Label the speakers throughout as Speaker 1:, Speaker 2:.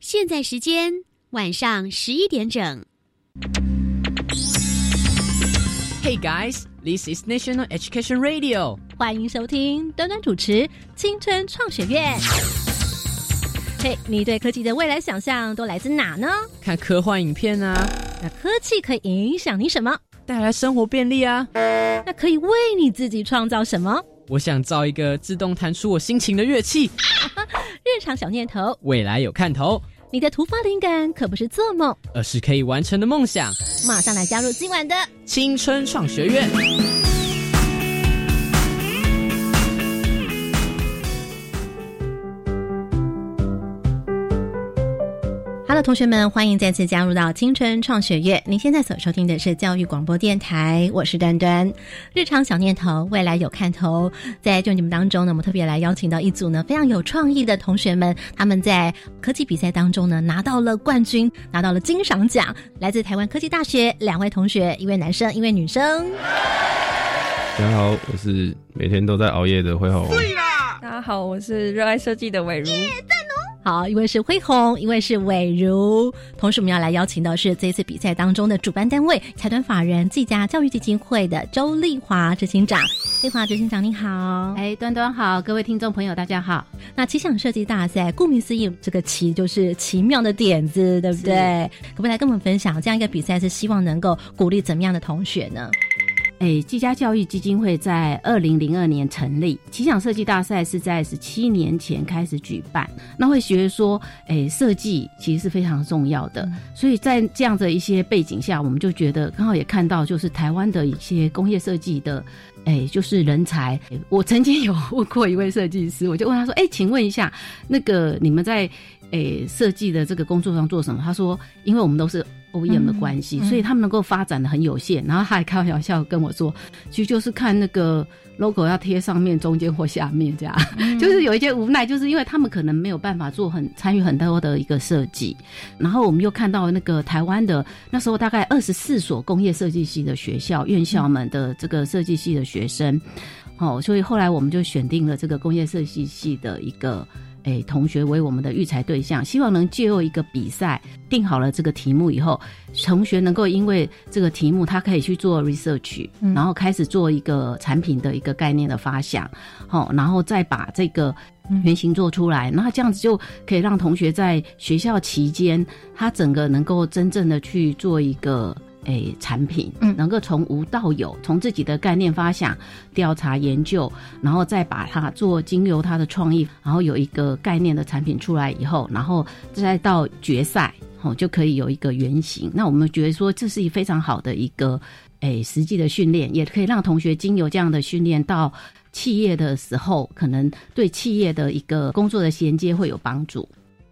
Speaker 1: 现在时间晚上十一点整。
Speaker 2: Hey guys, this is National Education Radio。
Speaker 3: 欢迎收听端端主持青春创学院。嘿，你对科技的未来想象都来自哪呢？
Speaker 2: 看科幻影片啊。
Speaker 3: 那科技可以影响你什么？
Speaker 2: 带来生活便利啊。
Speaker 3: 那可以为你自己创造什么？
Speaker 2: 我想造一个自动弹出我心情的乐器。
Speaker 3: 日常小念头，
Speaker 2: 未来有看头。
Speaker 3: 你的突发灵感可不是做梦，
Speaker 2: 而是可以完成的梦想。
Speaker 3: 马上来加入今晚的
Speaker 2: 青春创学院。
Speaker 3: 同学们，欢迎再次加入到青春创学院。您现在所收听的是教育广播电台，我是端端。日常小念头，未来有看头。在这节目当中呢，我们特别来邀请到一组呢非常有创意的同学们，他们在科技比赛当中呢拿到了冠军，拿到了金赏奖。来自台湾科技大学两位同学，一位男生，一位女生。
Speaker 4: 大家好，我是每天都在熬夜的辉宏。
Speaker 5: 对啦，大家好，我是热爱设计的伟如。
Speaker 3: 好，一位是辉宏，一位是伟如。同时，我们要来邀请到是这次比赛当中的主办单位财团法人季家教育基金会的周丽华执行长。丽华执行长，你好。
Speaker 6: 哎，端端好，各位听众朋友，大家好。
Speaker 3: 那奇想设计大赛，顾名思义，这个奇就是奇妙的点子，对不对？可不可以来跟我们分享，这样一个比赛是希望能够鼓励怎么样的同学呢？
Speaker 6: 哎，技嘉教育基金会在二零零二年成立，奇想设计大赛是在十七年前开始举办。那会学说，诶，设计其实是非常重要的。所以在这样的一些背景下，我们就觉得刚好也看到，就是台湾的一些工业设计的，哎，就是人才。我曾经有问过一位设计师，我就问他说，哎，请问一下，那个你们在诶设计的这个工作上做什么？他说，因为我们都是。OEM 的关系，所以他们能够发展的很有限。然后他还开玩笑跟我说，其实就是看那个 logo 要贴上面、中间或下面这样，就是有一些无奈，就是因为他们可能没有办法做很参与很多的一个设计。然后我们又看到那个台湾的那时候大概二十四所工业设计系的学校院校们的这个设计系的学生，哦，所以后来我们就选定了这个工业设计系的一个。诶，同学为我们的育才对象，希望能借由一个比赛定好了这个题目以后，同学能够因为这个题目，他可以去做 research，然后开始做一个产品的一个概念的发想，好，然后再把这个原型做出来，那这样子就可以让同学在学校期间，他整个能够真正的去做一个。诶，产品嗯，能够从无到有，从自己的概念发想、调查研究，然后再把它做经由它的创意，然后有一个概念的产品出来以后，然后再到决赛，哦，就可以有一个原型。那我们觉得说，这是一非常好的一个诶实际的训练，也可以让同学经由这样的训练到企业的时候，可能对企业的一个工作的衔接会有帮助。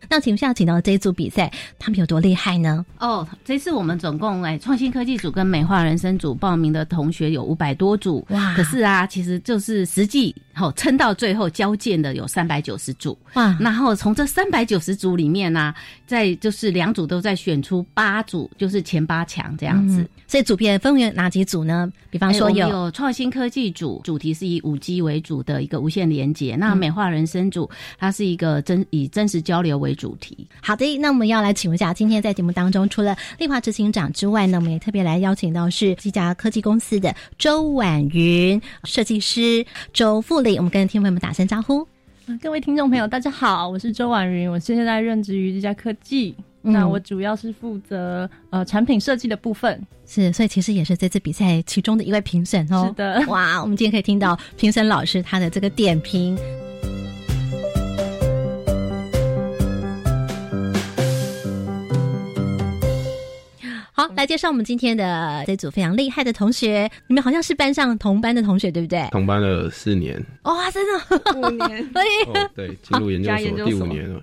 Speaker 3: 那请问下，请到这一组比赛，他们有多厉害呢？
Speaker 6: 哦，这次我们总共哎，创新科技组跟美化人生组报名的同学有五百多组哇！可是啊，其实就是实际好撑到最后交件的有三百九十组哇！然后从这三百九十组里面呢，在就是两组都在选出八组，就是前八强这样子。
Speaker 3: 所以组别分为哪几组呢？比方说
Speaker 6: 有创新科技组，主题是以五 G 为主的一个无线连接；那美化人生组，它是一个真以真实交流为主题。
Speaker 3: 好的，那我们要来请问一下，今天在节目当中，除了丽华执行长之外呢，我们也特别来邀请到是这家科技公司的周婉云设计师周富丽，我们跟听众朋友们打声招呼。
Speaker 5: 各位听众朋友，大家好，我是周婉云，我现在任职于这家科技。那我主要是负责呃产品设计的部分，
Speaker 3: 是，所以其实也是这次比赛其中的一位评审哦。
Speaker 5: 是的，
Speaker 3: 哇，我们今天可以听到评审老师他的这个点评。好，来介绍我们今天的这组非常厉害的同学。你们好像是班上同班的同学，对不对？
Speaker 4: 同班了四年。
Speaker 3: 哇，真
Speaker 5: 的五年，
Speaker 3: 所以
Speaker 4: 对进入研究所 第五年了。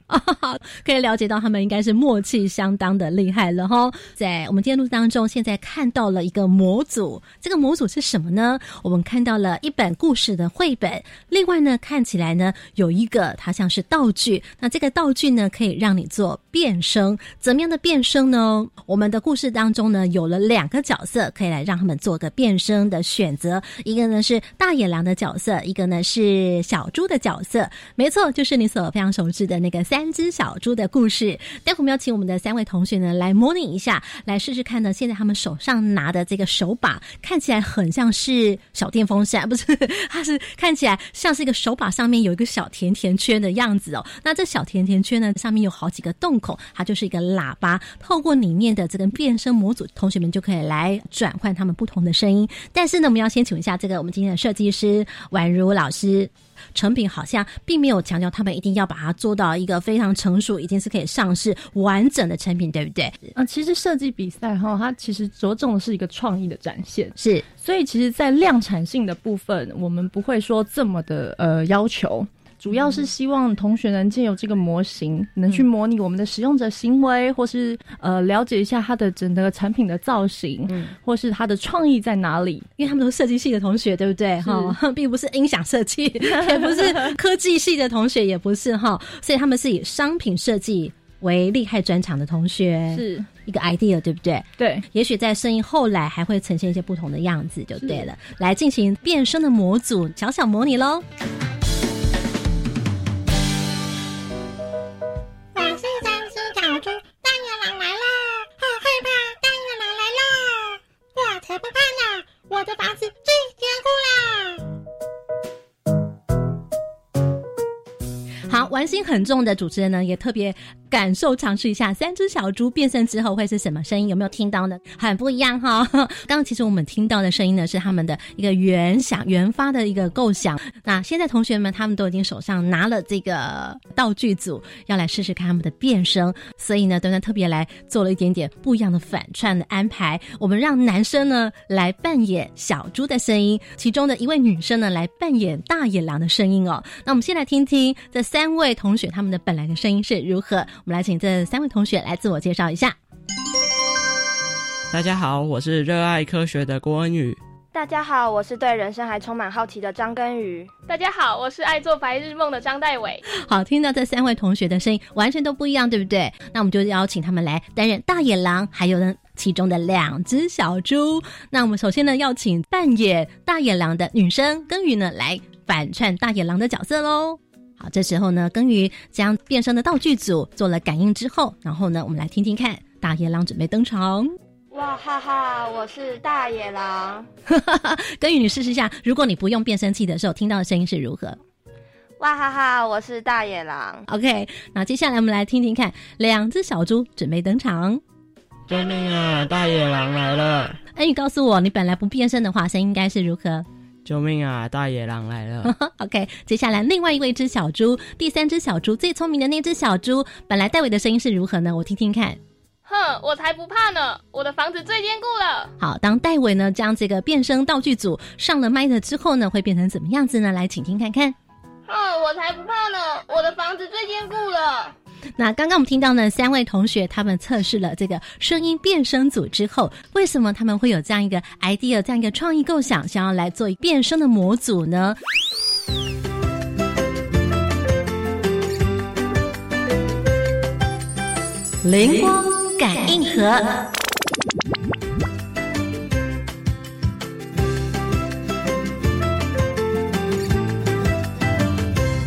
Speaker 3: 可以了解到他们应该是默契相当的厉害了哈。在我们今天录当中，现在看到了一个模组，这个模组是什么呢？我们看到了一本故事的绘本，另外呢，看起来呢有一个它像是道具。那这个道具呢，可以让你做变声。怎么样的变声呢？我们的故事当。中呢，有了两个角色可以来让他们做个变声的选择，一个呢是大野狼的角色，一个呢是小猪的角色。没错，就是你所非常熟知的那个三只小猪的故事。待会我们要请我们的三位同学呢来模拟一下，来试试看呢。现在他们手上拿的这个手把看起来很像是小电风扇，不是？它是看起来像是一个手把上面有一个小甜甜圈的样子哦。那这小甜甜圈呢，上面有好几个洞孔，它就是一个喇叭。透过里面的这个变声模组，同学们就可以来转换他们不同的声音。但是呢，我们要先请问一下这个我们今天的设计师宛如老师。成品好像并没有强调他们一定要把它做到一个非常成熟，已经是可以上市完整的成品，对不对？
Speaker 5: 嗯，其实设计比赛哈，它其实着重的是一个创意的展现，
Speaker 3: 是。
Speaker 5: 所以其实，在量产性的部分，我们不会说这么的呃要求。主要是希望同学能借由这个模型，能去模拟我们的使用者行为，或是呃了解一下它的整个产品的造型，嗯，或是它的创意在哪里。
Speaker 3: 因为他们都是设计系的同学，对不对？哈，并不是音响设计，也不是科技系的同学，也不是哈，所以他们是以商品设计为厉害专场的同学，
Speaker 5: 是
Speaker 3: 一个 idea，对不对？
Speaker 5: 对，
Speaker 3: 也许在声音后来还会呈现一些不同的样子，就对了。来进行变声的模组小小模拟喽。玩心很重的主持人呢，也特别。感受尝试一下三只小猪变身之后会是什么声音？有没有听到呢？很不一样哈。刚刚其实我们听到的声音呢，是他们的一个原想、原发的一个构想。那现在同学们他们都已经手上拿了这个道具组，要来试试看他们的变声。所以呢，端端特别来做了一点点不一样的反串的安排。我们让男生呢来扮演小猪的声音，其中的一位女生呢来扮演大野狼的声音哦。那我们先来听听这三位同学他们的本来的声音是如何。我们来请这三位同学来自我介绍一下。
Speaker 7: 大家好，我是热爱科学的郭恩宇。
Speaker 8: 大家好，我是对人生还充满好奇的张根宇。
Speaker 9: 大家好，我是爱做白日梦的张代伟。
Speaker 3: 好，听到这三位同学的声音完全都不一样，对不对？那我们就邀请他们来担任大野狼，还有呢其中的两只小猪。那我们首先呢要请扮演大野狼的女生根宇呢来反串大野狼的角色喽。好，这时候呢，耕耘将变身的道具组做了感应之后，然后呢，我们来听听看，大野狼准备登场。
Speaker 8: 哇哈哈，我是大野狼。
Speaker 3: 耕耘，你试试一下，如果你不用变声器的时候，听到的声音是如何？
Speaker 8: 哇哈哈，我是大野狼。
Speaker 3: OK，那接下来我们来听听看，两只小猪准备登场。
Speaker 7: 救命啊！大野狼来了。
Speaker 3: 哎，你告诉我，你本来不变声的话，声音应该是如何？
Speaker 7: 救命啊！大野狼来了。
Speaker 3: OK，接下来另外一位只小猪，第三只小猪，最聪明的那只小猪，本来戴维的声音是如何呢？我听听看。
Speaker 9: 哼，我才不怕呢！我的房子最坚固了。
Speaker 3: 好，当戴维呢将这个变声道具组上了麦的之后呢，会变成怎么样子呢？来，请听看看。
Speaker 9: 哼，我才不怕呢！我的房子最坚固了。
Speaker 3: 那刚刚我们听到呢，三位同学他们测试了这个声音变声组之后，为什么他们会有这样一个 idea，这样一个创意构想，想要来做变声的模组呢？灵光感应盒。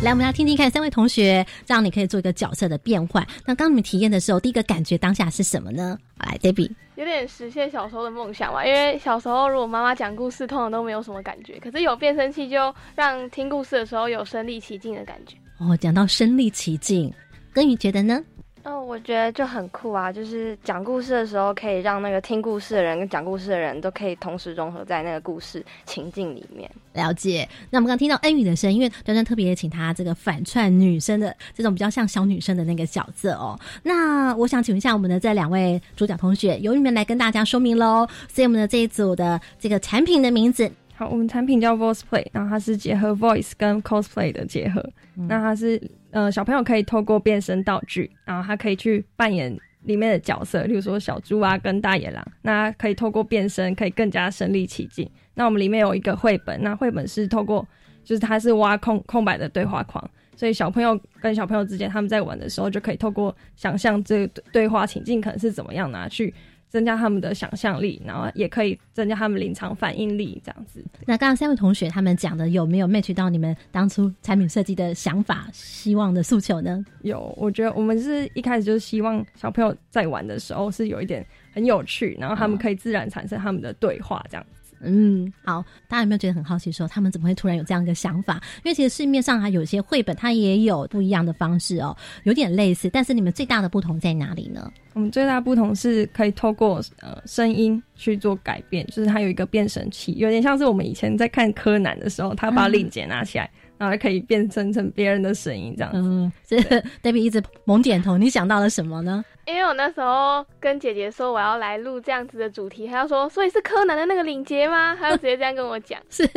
Speaker 3: 来，我们来听听看，三位同学，这样你可以做一个角色的变换。那刚你们体验的时候，第一个感觉当下是什么呢？来，Debbie，
Speaker 9: 有点实现小时候的梦想吧。因为小时候如果妈妈讲故事，通常都没有什么感觉，可是有变声器，就让听故事的时候有身临其境的感觉。
Speaker 3: 哦，讲到身临其境，根宇觉得呢？
Speaker 8: 哦，我觉得就很酷啊！就是讲故事的时候，可以让那个听故事的人跟讲故事的人都可以同时融合在那个故事情境里面。
Speaker 3: 了解。那我们刚听到恩宇的声音，因为端端特别请他这个反串女生的这种比较像小女生的那个角色哦。那我想请问一下我们的这两位主角同学，由你们来跟大家说明喽。所以我们的这一组的这个产品的名字。
Speaker 5: 好，我们产品叫 Voice Play，然后它是结合 Voice 跟 Cosplay 的结合。那它是呃，小朋友可以透过变身道具，然后他可以去扮演里面的角色，例如说小猪啊跟大野狼。那可以透过变身，可以更加身临其境。那我们里面有一个绘本，那绘本是透过就是它是挖空空白的对话框，所以小朋友跟小朋友之间他们在玩的时候，就可以透过想象这对话情境可能是怎么样拿去。增加他们的想象力，然后也可以增加他们临场反应力，这样子。
Speaker 3: 那刚刚三位同学他们讲的有没有 match 到你们当初产品设计的想法、希望的诉求呢？
Speaker 5: 有，我觉得我们是一开始就是希望小朋友在玩的时候是有一点很有趣，然后他们可以自然产生他们的对话，这样。
Speaker 3: 嗯，好，大家有没有觉得很好奇，说他们怎么会突然有这样一个想法？因为其实市面上还有一些绘本，它也有不一样的方式哦，有点类似，但是你们最大的不同在哪里呢？
Speaker 5: 我们最大不同是可以透过呃声音去做改变，就是它有一个变声器，有点像是我们以前在看柯南的时候，他把领结拿起来。然后可以变成成别人的声音这样子。嗯，
Speaker 3: 这 Debbie 一直猛点头。你想到了什么呢？
Speaker 9: 因为我那时候跟姐姐说我要来录这样子的主题，她要说，所以是柯南的那个领结吗？她就直接这样跟我讲。
Speaker 3: 是。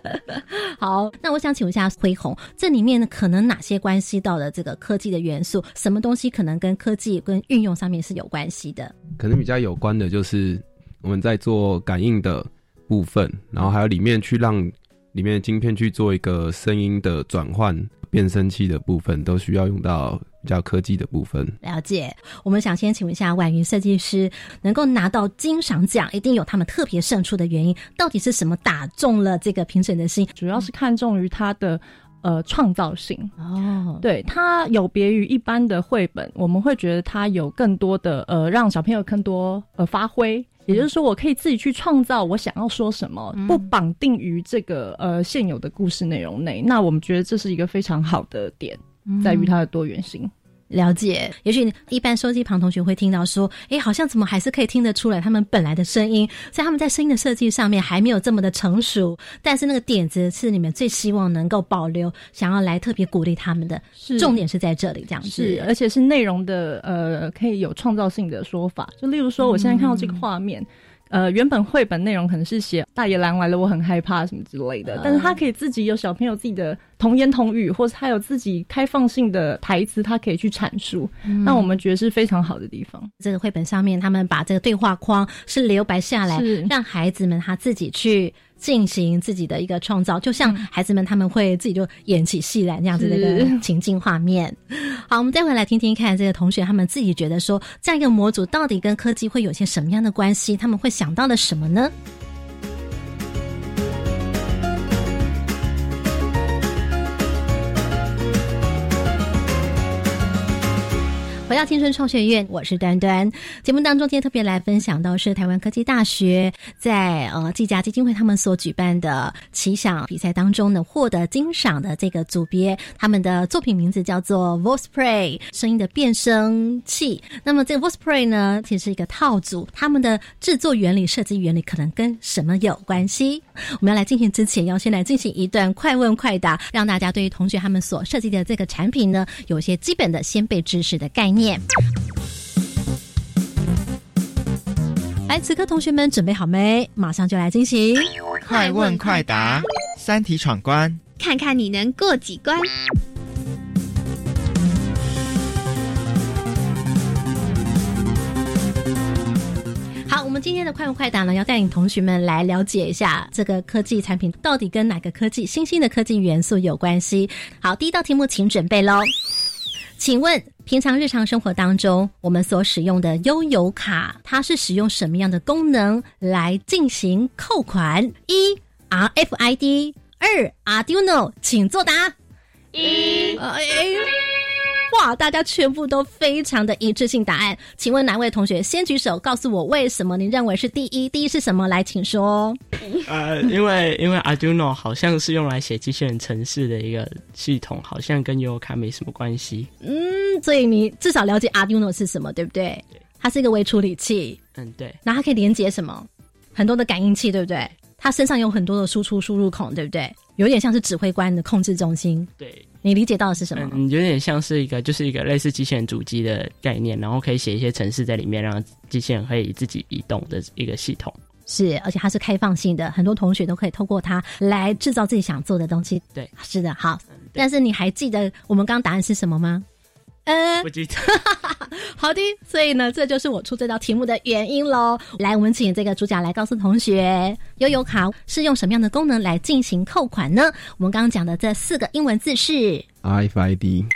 Speaker 3: 好，那我想请问一下辉宏，这里面呢可能哪些关系到了这个科技的元素？什么东西可能跟科技跟运用上面是有关系的？
Speaker 4: 可能比较有关的就是我们在做感应的部分，然后还有里面去让。里面的晶片去做一个声音的转换，变声器的部分都需要用到比较科技的部分。
Speaker 3: 了解，我们想先请问一下婉云设计师，能够拿到金赏奖，一定有他们特别胜出的原因，到底是什么打中了这个评审的心？
Speaker 10: 主要是看重于他的呃创造性哦，对，它有别于一般的绘本，我们会觉得它有更多的呃让小朋友更多呃发挥。也就是说，我可以自己去创造我想要说什么，不绑定于这个呃现有的故事内容内。那我们觉得这是一个非常好的点，在于它的多元性。
Speaker 3: 了解，也许一般收机旁同学会听到说，哎，好像怎么还是可以听得出来他们本来的声音，在他们在声音的设计上面还没有这么的成熟，但是那个点子是你们最希望能够保留，想要来特别鼓励他们的，重点是在这里这样子，
Speaker 10: 是而且是内容的呃可以有创造性的说法，就例如说我现在看到这个画面。呃，原本绘本内容可能是写大野狼来了，我很害怕什么之类的，但是他可以自己有小朋友自己的童言童语，或者他有自己开放性的台词，他可以去阐述，那我们觉得是非常好的地方。
Speaker 3: 这个绘本上面，他们把这个对话框是留白下来，让孩子们他自己去。进行自己的一个创造，就像孩子们他们会自己就演起戏来那样子的一个情境画面。好，我们再回来听听看这个同学他们自己觉得说，这样一个模组到底跟科技会有些什么样的关系？他们会想到了什么呢？到青春创学院，我是端端。节目当中，今天特别来分享到是台湾科技大学在呃技嘉基金会他们所举办的奇想比赛当中呢，获得金赏的这个组别，他们的作品名字叫做 Voice Play，声音的变声器。那么这个 Voice Play 呢，其实是一个套组，他们的制作原理、设计原理可能跟什么有关系？我们要来进行之前，要先来进行一段快问快答，让大家对于同学他们所设计的这个产品呢，有些基本的先辈知识的概念。来，此刻同学们准备好没？马上就来进行
Speaker 11: 快问快答，三题闯关，
Speaker 1: 看看你能过几关。好，我们今天的快问快答呢，要带领同学们来了解一下这个科技产品到底跟哪个科技新兴的科技元素有关系。好，第一道题目，请准备喽。请问，平常日常生活当中，我们所使用的悠游卡，它是使用什么样的功能来进行扣款？一 RFID，二 Arduino，请作答。
Speaker 9: 一。
Speaker 3: 哇！大家全部都非常的一致性答案，请问哪位同学先举手，告诉我为什么你认为是第一？第一是什么？来，请说。
Speaker 7: 呃，因为因为 Arduino 好像是用来写机器人程式的一个系统，好像跟悠游卡没什么关系。
Speaker 3: 嗯，所以你至少了解 Arduino 是什么，对不对？它是一个微处理器。
Speaker 7: 嗯，对。
Speaker 3: 那它可以连接什么？很多的感应器，对不对？它身上有很多的输出输入孔，对不对？有点像是指挥官的控制中心。
Speaker 7: 对。
Speaker 3: 你理解到的是什么？
Speaker 7: 嗯，有点像是一个，就是一个类似机器人主机的概念，然后可以写一些程式在里面，让机器人可以自己移动的一个系统。
Speaker 3: 是，而且它是开放性的，很多同学都可以透过它来制造自己想做的东西。
Speaker 7: 对，
Speaker 3: 是的，好。但是你还记得我们刚刚答案是什么吗？
Speaker 7: 呃，不记得。
Speaker 3: 好的，所以呢，这就是我出这道题目的原因喽。来，我们请这个主角来告诉同学，悠游卡是用什么样的功能来进行扣款呢？我们刚刚讲的这四个英文字是
Speaker 4: RFID。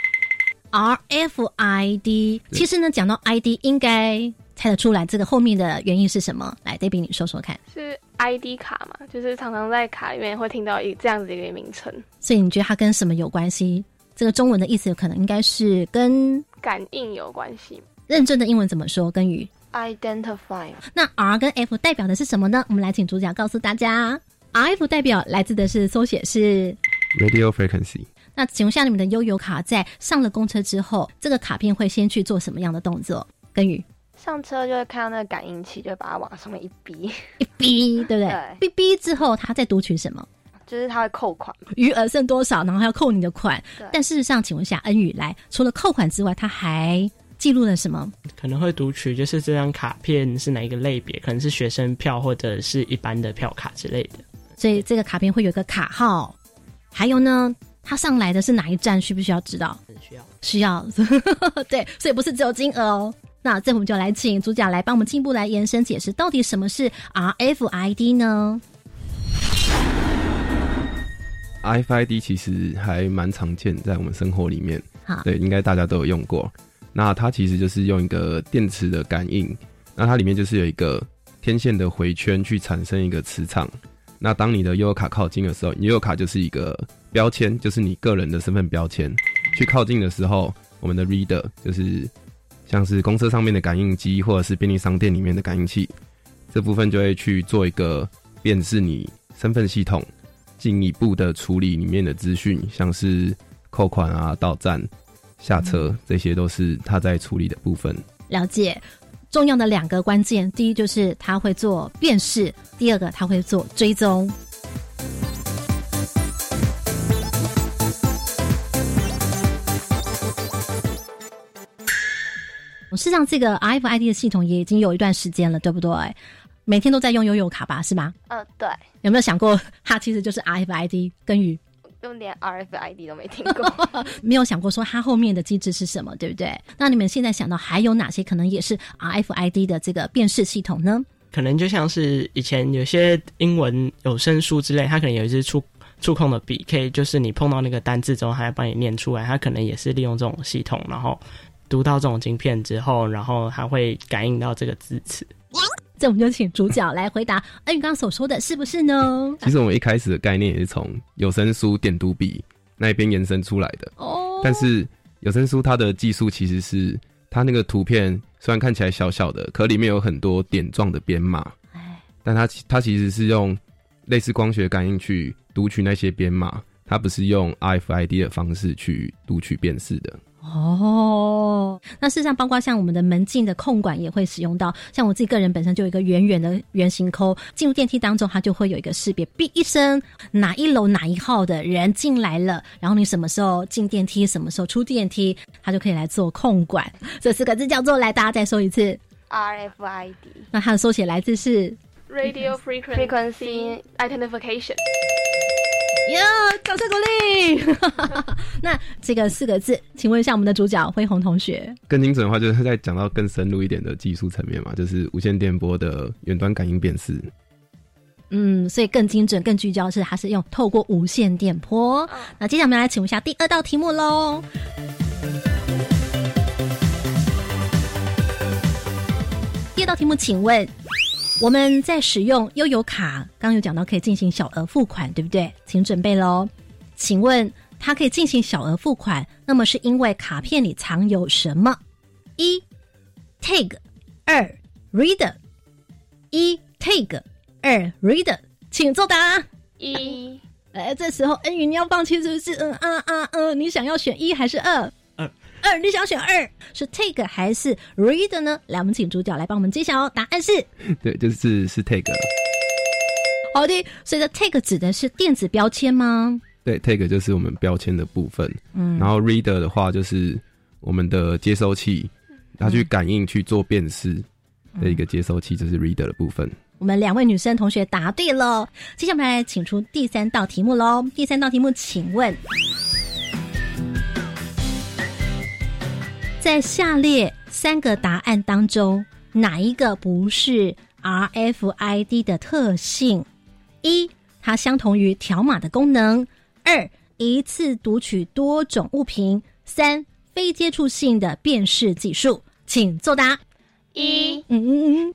Speaker 3: RFID，其实呢，讲到 ID，应该猜得出来这个后面的原因是什么？来，Debbie，你说说看。
Speaker 9: 是 ID 卡嘛？就是常常在卡里面会听到一这样子的一个名称。
Speaker 3: 所以你觉得它跟什么有关系？这个中文的意思可能应该是跟
Speaker 9: 感应有关系。
Speaker 3: 认真的英文怎么说？跟语
Speaker 8: identify。
Speaker 3: 那 R 跟 F 代表的是什么呢？我们来请主角告诉大家。RF 代表来自的是缩写是
Speaker 4: radio frequency。
Speaker 3: 那请问下，你们的悠游卡在上了公车之后，这个卡片会先去做什么样的动作？跟宇
Speaker 8: 上车就会看到那个感应器，就把它往上面一逼
Speaker 3: 一逼，对不对？逼逼之后，它再读取什么？
Speaker 8: 就是他会扣款，
Speaker 3: 余额剩多少，然后还要扣你的款。但事实上，请问一下，恩宇来，除了扣款之外，他还记录了什么？
Speaker 7: 可能会读取，就是这张卡片是哪一个类别，可能是学生票或者是一般的票卡之类的。
Speaker 3: 所以这个卡片会有个卡号，还有呢，他上来的是哪一站，需不需要知道？
Speaker 7: 需要，
Speaker 3: 需要。对，所以不是只有金额哦。那这我们就来请主角来帮我们进一步来延伸解释，到底什么是 RFID 呢
Speaker 4: ？RFID 其实还蛮常见在我们生活里面，对，应该大家都有用过。那它其实就是用一个电池的感应，那它里面就是有一个天线的回圈去产生一个磁场。那当你的悠游卡靠近的时候，悠游卡就是一个标签，就是你个人的身份标签。去靠近的时候，我们的 reader 就是像是公车上面的感应机，或者是便利商店里面的感应器，这部分就会去做一个辨识你身份系统，进一步的处理里面的资讯，像是扣款啊、到站、下车，这些都是他在处理的部分。
Speaker 3: 了解。重要的两个关键，第一就是他会做辨识，第二个他会做追踪。事实上，这个 RFID 的系统也已经有一段时间了，对不对？每天都在用悠游卡吧，是吗？
Speaker 8: 嗯，对。
Speaker 3: 有没有想过，它其实就是 RFID 跟鱼？
Speaker 8: 就连 RFID 都没听过，
Speaker 3: 没有想过说它后面的机制是什么，对不对？那你们现在想到还有哪些可能也是 RFID 的这个辨识系统呢？
Speaker 7: 可能就像是以前有些英文有声书之类，它可能有一支触触控的笔，可以就是你碰到那个单字之后，它帮你念出来。它可能也是利用这种系统，然后读到这种晶片之后，然后它会感应到这个字词。
Speaker 3: 这我们就请主角来回答恩宇刚刚所说的是不是呢？
Speaker 4: 其实我们一开始的概念也是从有声书点读笔那一边延伸出来的哦。但是有声书它的技术其实是它那个图片虽然看起来小小的，可里面有很多点状的编码，但它它其实是用类似光学感应去读取那些编码，它不是用 RFID 的方式去读取辨识的。
Speaker 3: 哦，那事实上，包括像我们的门禁的控管也会使用到。像我自己个人本身就有一个圆圆的圆形扣，进入电梯当中，它就会有一个识别，哔一声，哪一楼哪一号的人进来了，然后你什么时候进电梯，什么时候出电梯，它就可以来做控管。这四个字叫做，来，大家再说一次
Speaker 8: ，RFID。
Speaker 3: 那它的缩写来自是
Speaker 9: Radio Frequency Identification。
Speaker 3: 哟，掌声鼓励！那这个四个字，请问一下我们的主角辉宏同学。
Speaker 4: 更精准的话，就是他在讲到更深入一点的技术层面嘛，就是无线电波的远端感应辨识。
Speaker 3: 嗯，所以更精准、更聚焦是，它是用透过无线电波。那接下来我们来请问一下第二道题目喽。第二道题目，请问。我们在使用悠游卡，刚有讲到可以进行小额付款，对不对？请准备喽。请问它可以进行小额付款，那么是因为卡片里藏有什么？一 tag，二 reader，一 tag，二 reader，请作答。
Speaker 9: 一，
Speaker 3: 哎，这时候恩云你要放弃是不是？嗯啊啊嗯，你想要选一还是二？二，你想选二是 take 还是 read 呢？来，我们请主角来帮我们揭晓，答案是，
Speaker 4: 对，就是是 take。
Speaker 3: 好的，所以这 take 指的是电子标签吗？
Speaker 4: 对，take 就是我们标签的部分。嗯，然后 reader 的话就是我们的接收器，它去感应去做辨识的一个接收器，这是 reader 的部分。
Speaker 3: 我们两位女生同学答对了，接下来请出第三道题目喽。第三道题目，请问。在下列三个答案当中，哪一个不是 RFID 的特性？一，它相同于条码的功能；二，一次读取多种物品；三，非接触性的辨识技术。请作答。
Speaker 9: 一。
Speaker 3: 嗯嗯嗯。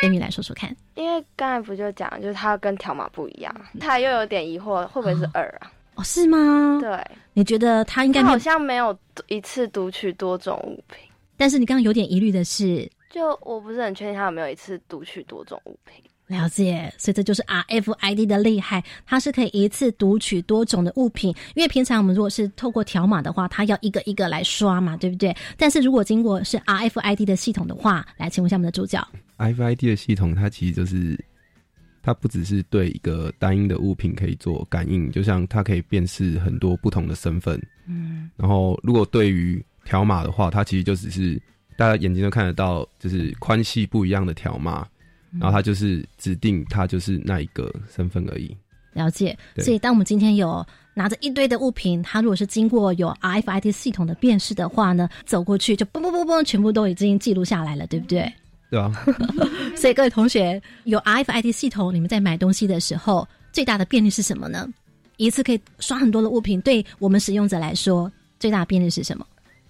Speaker 3: 跟你来说说看，
Speaker 8: 因为刚才不就讲，就是它跟条码不一样，他又有点疑惑，会不会是二啊？
Speaker 3: 哦，是吗？
Speaker 8: 对，
Speaker 3: 你觉得他应该
Speaker 8: 好像没有一次读取多种物品，
Speaker 3: 但是你刚刚有点疑虑的是，
Speaker 8: 就我不是很确定他有没有一次读取多种物品。
Speaker 3: 了解，所以这就是 RFID 的厉害，它是可以一次读取多种的物品。因为平常我们如果是透过条码的话，它要一个一个来刷嘛，对不对？但是如果经过是 RFID 的系统的话，来，请问一下我们的主角
Speaker 4: ，RFID 的系统它其实就是它不只是对一个单一的物品可以做感应，就像它可以辨识很多不同的身份。嗯，然后如果对于条码的话，它其实就只是大家眼睛都看得到，就是宽细不一样的条码。然后它就是指定它就是那一个身份而已。
Speaker 3: 了解。所以当我们今天有拿着一堆的物品，它如果是经过有 RFID 系统的辨识的话呢，走过去就嘣嘣嘣嘣，全部都已经记录下来了，对不对？
Speaker 4: 对啊。
Speaker 3: 所以各位同学，有 RFID 系统，你们在买东西的时候，最大的便利是什么呢？一次可以刷很多的物品，对我们使用者来说，最大的便利是什么？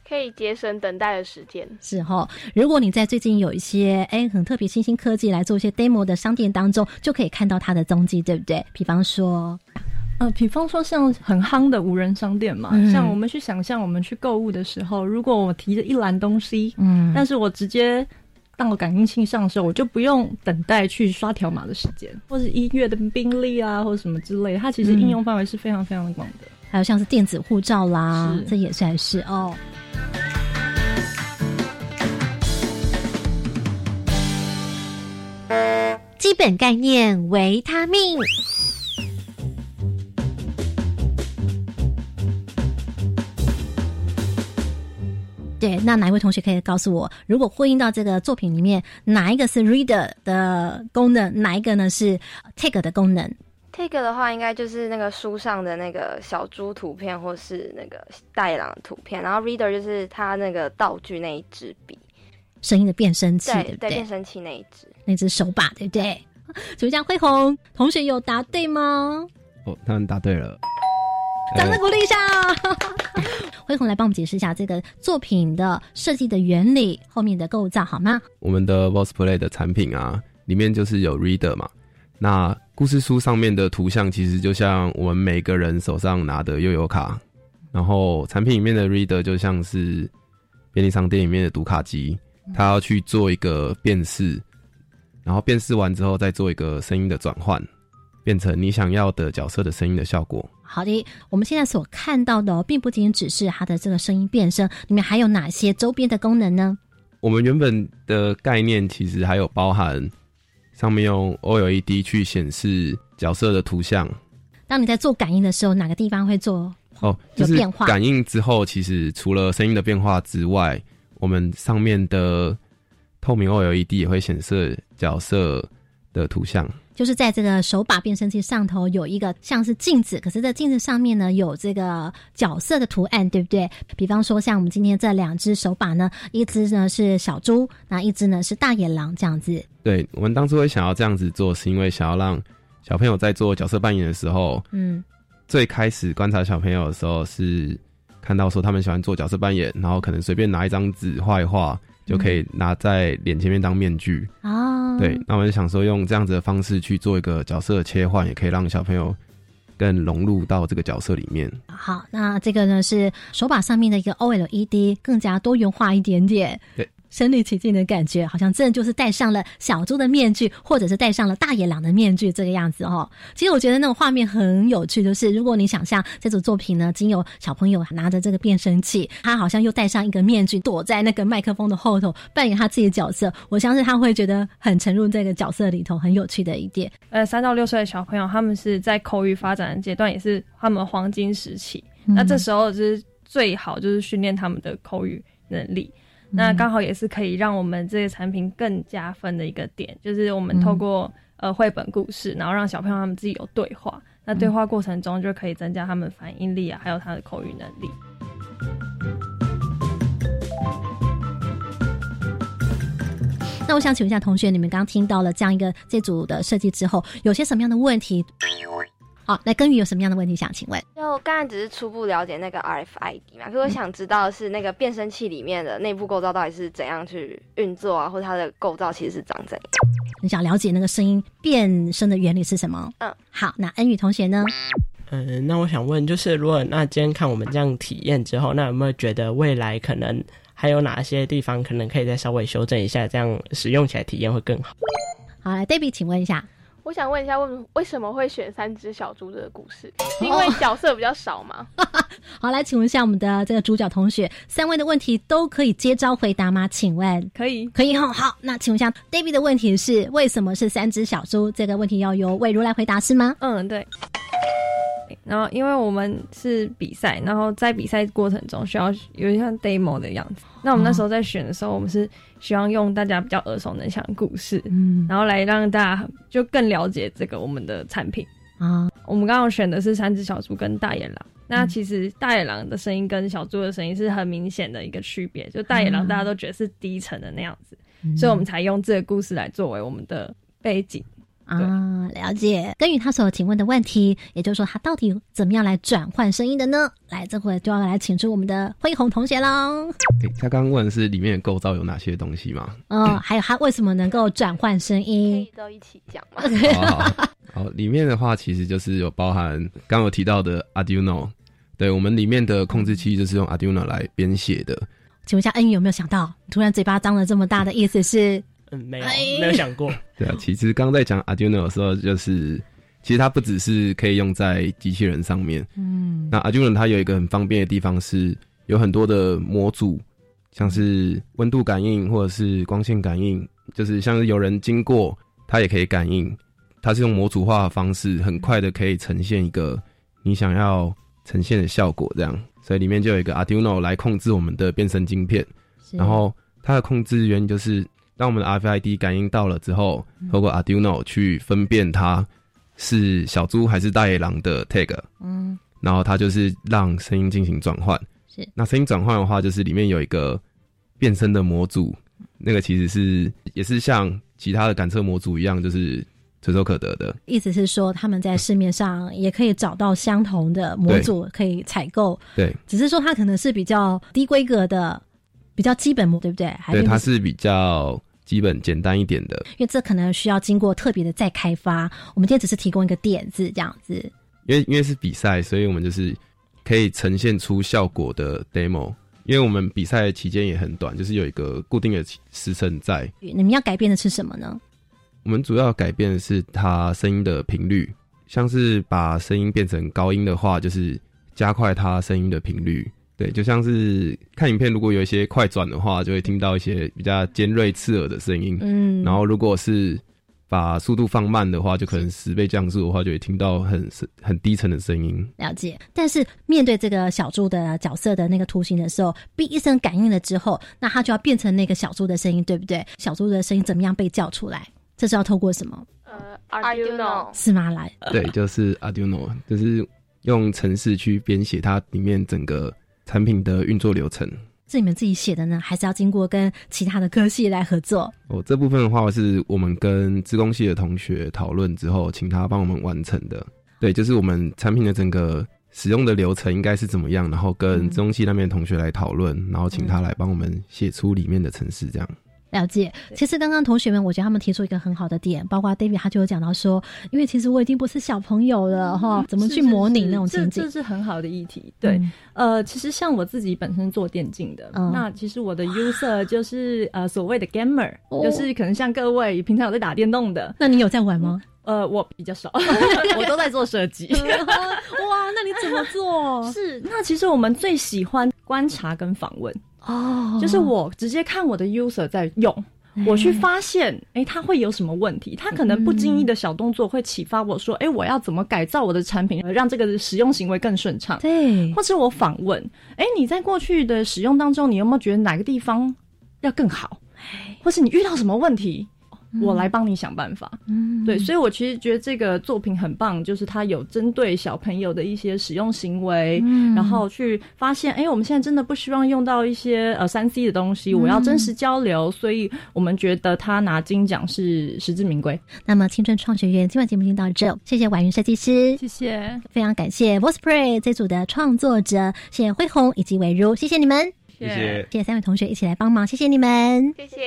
Speaker 9: 可以节省等待的时间，
Speaker 3: 是哈。如果你在最近有一些哎很特别新兴科技来做一些 demo 的商店当中，就可以看到它的踪迹，对不对？比方说，
Speaker 10: 呃，比方说像很夯的无人商店嘛，像我们去想象我们去购物的时候，如果我提着一篮东西，嗯，但是我直接到感应器上时候，我就不用等待去刷条码的时间，或是音乐的宾利啊，或者什么之类，它其实应用范围是非常非常的广的。
Speaker 3: 还有像是电子护照啦，这也算是哦。基本概念：维他命。对，那哪一位同学可以告诉我，如果呼应到这个作品里面，哪一个是 reader 的功能，哪一个呢是 take 的功能
Speaker 8: ？take 的话，应该就是那个书上的那个小猪图片，或是那个大野狼的图片，然后 reader 就是他那个道具那一支笔。
Speaker 3: 声音的变声器，
Speaker 8: 对
Speaker 3: 不对？
Speaker 8: 变声器那一只，
Speaker 3: 那只手把，对不对？主讲辉宏同学有答对吗？
Speaker 4: 哦，他们答对了，
Speaker 3: 掌声鼓励一下。辉宏来帮我们解释一下这个作品的设计的原理，后面的构造好吗？
Speaker 4: 我们的 Voice Play 的产品啊，里面就是有 Reader 嘛。那故事书上面的图像其实就像我们每个人手上拿的悠游卡，然后产品里面的 Reader 就像是便利商店里面的读卡机。它要去做一个辨识，然后辨识完之后再做一个声音的转换，变成你想要的角色的声音的效果。
Speaker 3: 好的，我们现在所看到的，并不仅仅只是它的这个声音变声，里面还有哪些周边的功能呢？
Speaker 4: 我们原本的概念其实还有包含上面用 OLED 去显示角色的图像。
Speaker 3: 当你在做感应的时候，哪个地方会做
Speaker 4: 哦？就是感应之后，其实除了声音的变化之外。我们上面的透明 OLED 也会显示角色的图像，
Speaker 3: 就是在这个手把变声器上头有一个像是镜子，可是，这镜子上面呢有这个角色的图案，对不对？比方说，像我们今天这两只手把呢，一只呢是小猪，那一只呢是大野狼，这样子。
Speaker 4: 对我们当初会想要这样子做，是因为想要让小朋友在做角色扮演的时候，嗯，最开始观察小朋友的时候是。看到说他们喜欢做角色扮演，然后可能随便拿一张纸画一画，就可以拿在脸前面当面具哦。对，那我就想说用这样子的方式去做一个角色的切换，也可以让小朋友更融入到这个角色里面。
Speaker 3: 好，那这个呢是手把上面的一个 OLED，更加多元化一点点。
Speaker 4: 对。
Speaker 3: 身临其境的感觉，好像真的就是戴上了小猪的面具，或者是戴上了大野狼的面具，这个样子哦。其实我觉得那种画面很有趣，就是如果你想象这组作品呢，仅有小朋友拿着这个变声器，他好像又戴上一个面具，躲在那个麦克风的后头，扮演他自己的角色。我相信他会觉得很沉入这个角色里头，很有趣的一点。
Speaker 5: 呃，三到六岁的小朋友，他们是在口语发展的阶段，也是他们黄金时期。那这时候就是最好，就是训练他们的口语能力。那刚好也是可以让我们这个产品更加分的一个点，就是我们透过呃绘本故事，然后让小朋友他们自己有对话，那对话过程中就可以增加他们反应力啊，还有他的口语能力。
Speaker 3: 那我想请问一下同学，你们刚刚听到了这样一个这组的设计之后，有些什么样的问题？好，那根宇有什么样的问题想请问？
Speaker 8: 就刚才只是初步了解那个 RFID 嘛，可是我想知道是那个变声器里面的内部构造到底是怎样去运作啊，或者它的构造其实是长怎样？
Speaker 3: 你想了解那个声音变声的原理是什么？
Speaker 8: 嗯，
Speaker 3: 好，那恩宇同学呢？
Speaker 7: 嗯，那我想问，就是如果那今天看我们这样体验之后，那有没有觉得未来可能还有哪些地方可能可以再稍微修正一下，这样使用起来体验会更好？
Speaker 3: 好，来，Debbie，请问一下，
Speaker 9: 我想问一下，为为什么会选三只小猪这个故事？是因为角色比较少吗？
Speaker 3: 好，来，请问一下我们的这个主角同学，三位的问题都可以接招回答吗？请问
Speaker 5: 可以，
Speaker 3: 可以哈。好，那请问一下，David 的问题是为什么是三只小猪？这个问题要由魏如来回答是吗？
Speaker 5: 嗯，对。然后，因为我们是比赛，然后在比赛过程中需要有点像 demo 的样子。那我们那时候在选的时候，我们是希望用大家比较耳熟能详的故事，嗯，然后来让大家就更了解这个我们的产品啊。我们刚刚选的是三只小猪跟大野狼。那其实大野狼的声音跟小猪的声音是很明显的一个区别，就大野狼大家都觉得是低沉的那样子，所以我们才用这个故事来作为我们的背景。
Speaker 3: 啊，了解。根据他所请问的问题，也就是说，他到底怎么样来转换声音的呢？来，这会就要来请出我们的辉宏同学喽。
Speaker 4: 他刚刚问的是里面的构造有哪些东西吗？
Speaker 3: 嗯，还有他为什么能够转换声音？
Speaker 8: 可以都一起讲吗？
Speaker 4: 好，好，里面的话其实就是有包含刚有提到的 Arduino，对我们里面的控制器就是用 Arduino 来编写的。
Speaker 3: 请问一下，恩宇有没有想到，突然嘴巴张了这么大的意思是？
Speaker 7: 嗯，没有，没有想过。
Speaker 4: 对啊，其实刚刚在讲 Arduino 的时候，就是其实它不只是可以用在机器人上面。嗯，那 Arduino 它有一个很方便的地方是，有很多的模组，像是温度感应或者是光线感应，就是像是有人经过，它也可以感应。它是用模组化的方式，很快的可以呈现一个你想要呈现的效果，这样。所以里面就有一个 Arduino 来控制我们的变身晶片，然后它的控制原因就是。当我们的 RFID 感应到了之后，透过 Arduino 去分辨它是小猪还是大野狼的 tag，嗯，然后它就是让声音进行转换。
Speaker 3: 是，
Speaker 4: 那声音转换的话，就是里面有一个变声的模组，那个其实是也是像其他的感测模组一样，就是随手可得的。
Speaker 3: 意思是说，他们在市面上也可以找到相同的模组可以采购。
Speaker 4: 对，
Speaker 3: 只是说它可能是比较低规格的，比较基本模，对不对？
Speaker 4: 对，它是比较。基本简单一点的，
Speaker 3: 因为这可能需要经过特别的再开发。我们今天只是提供一个点子这样子。
Speaker 4: 因为因为是比赛，所以我们就是可以呈现出效果的 demo。因为我们比赛期间也很短，就是有一个固定的时辰在。
Speaker 3: 你们要改变的是什么呢？
Speaker 4: 我们主要改变的是它声音的频率，像是把声音变成高音的话，就是加快它声音的频率。对，就像是看影片，如果有一些快转的话，就会听到一些比较尖锐刺耳的声音。嗯，然后如果是把速度放慢的话，就可能十倍降速的话，就会听到很很低沉的声音。
Speaker 3: 了解。但是面对这个小猪的角色的那个图形的时候，哔一声感应了之后，那它就要变成那个小猪的声音，对不对？小猪的声音怎么样被叫出来？这是要透过什么？
Speaker 8: 呃，Arduino
Speaker 3: 是吗？来，
Speaker 4: 对，就是 Arduino，就是用程式去编写它里面整个。产品的运作流程
Speaker 3: 是你们自己写的呢，还是要经过跟其他的科系来合作？
Speaker 4: 哦，这部分的话是我们跟资工系的同学讨论之后，请他帮我们完成的。对，就是我们产品的整个使用的流程应该是怎么样，然后跟资工系那边同学来讨论，然后请他来帮我们写出里面的程式，这样。
Speaker 3: 了解，其实刚刚同学们，我觉得他们提出一个很好的点，包括 David 他就有讲到说，因为其实我已经不是小朋友了哈，怎么去模拟那种情景？
Speaker 10: 这是很好的议题。对，呃，其实像我自己本身做电竞的，那其实我的 user 就是呃所谓的 gamer，就是可能像各位平常有在打电动的，
Speaker 3: 那你有在玩吗？
Speaker 10: 呃，我比较少，我都在做设计。
Speaker 3: 哇，那你怎么做？
Speaker 10: 是，那其实我们最喜欢观察跟访问。哦，就是我直接看我的 user 在用，我去发现，哎，他会有什么问题？他可能不经意的小动作会启发我说，哎，我要怎么改造我的产品，让这个使用行为更顺畅？
Speaker 3: 对，
Speaker 10: 或者我访问，哎，你在过去的使用当中，你有没有觉得哪个地方要更好？或是你遇到什么问题？我来帮你想办法。嗯，对，所以我其实觉得这个作品很棒，就是它有针对小朋友的一些使用行为，然后去发现，哎，我们现在真的不希望用到一些呃三 C 的东西，我要真实交流，所以我们觉得他拿金奖是实至名归。
Speaker 3: 那么青春创学院今晚节目就到这，谢谢婉云设计师，
Speaker 10: 谢谢，
Speaker 3: 非常感谢 Voice Pray 这组的创作者，谢谢辉宏以及伟如，谢谢你们。
Speaker 4: 谢谢，
Speaker 3: 谢谢三位同学一起来帮忙，谢谢你们，
Speaker 9: 谢谢。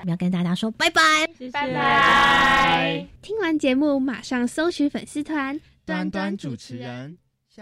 Speaker 3: 我们要跟大家说拜拜，
Speaker 9: 拜拜。
Speaker 12: 听完节目马上搜寻粉丝团，
Speaker 11: 端端主持人。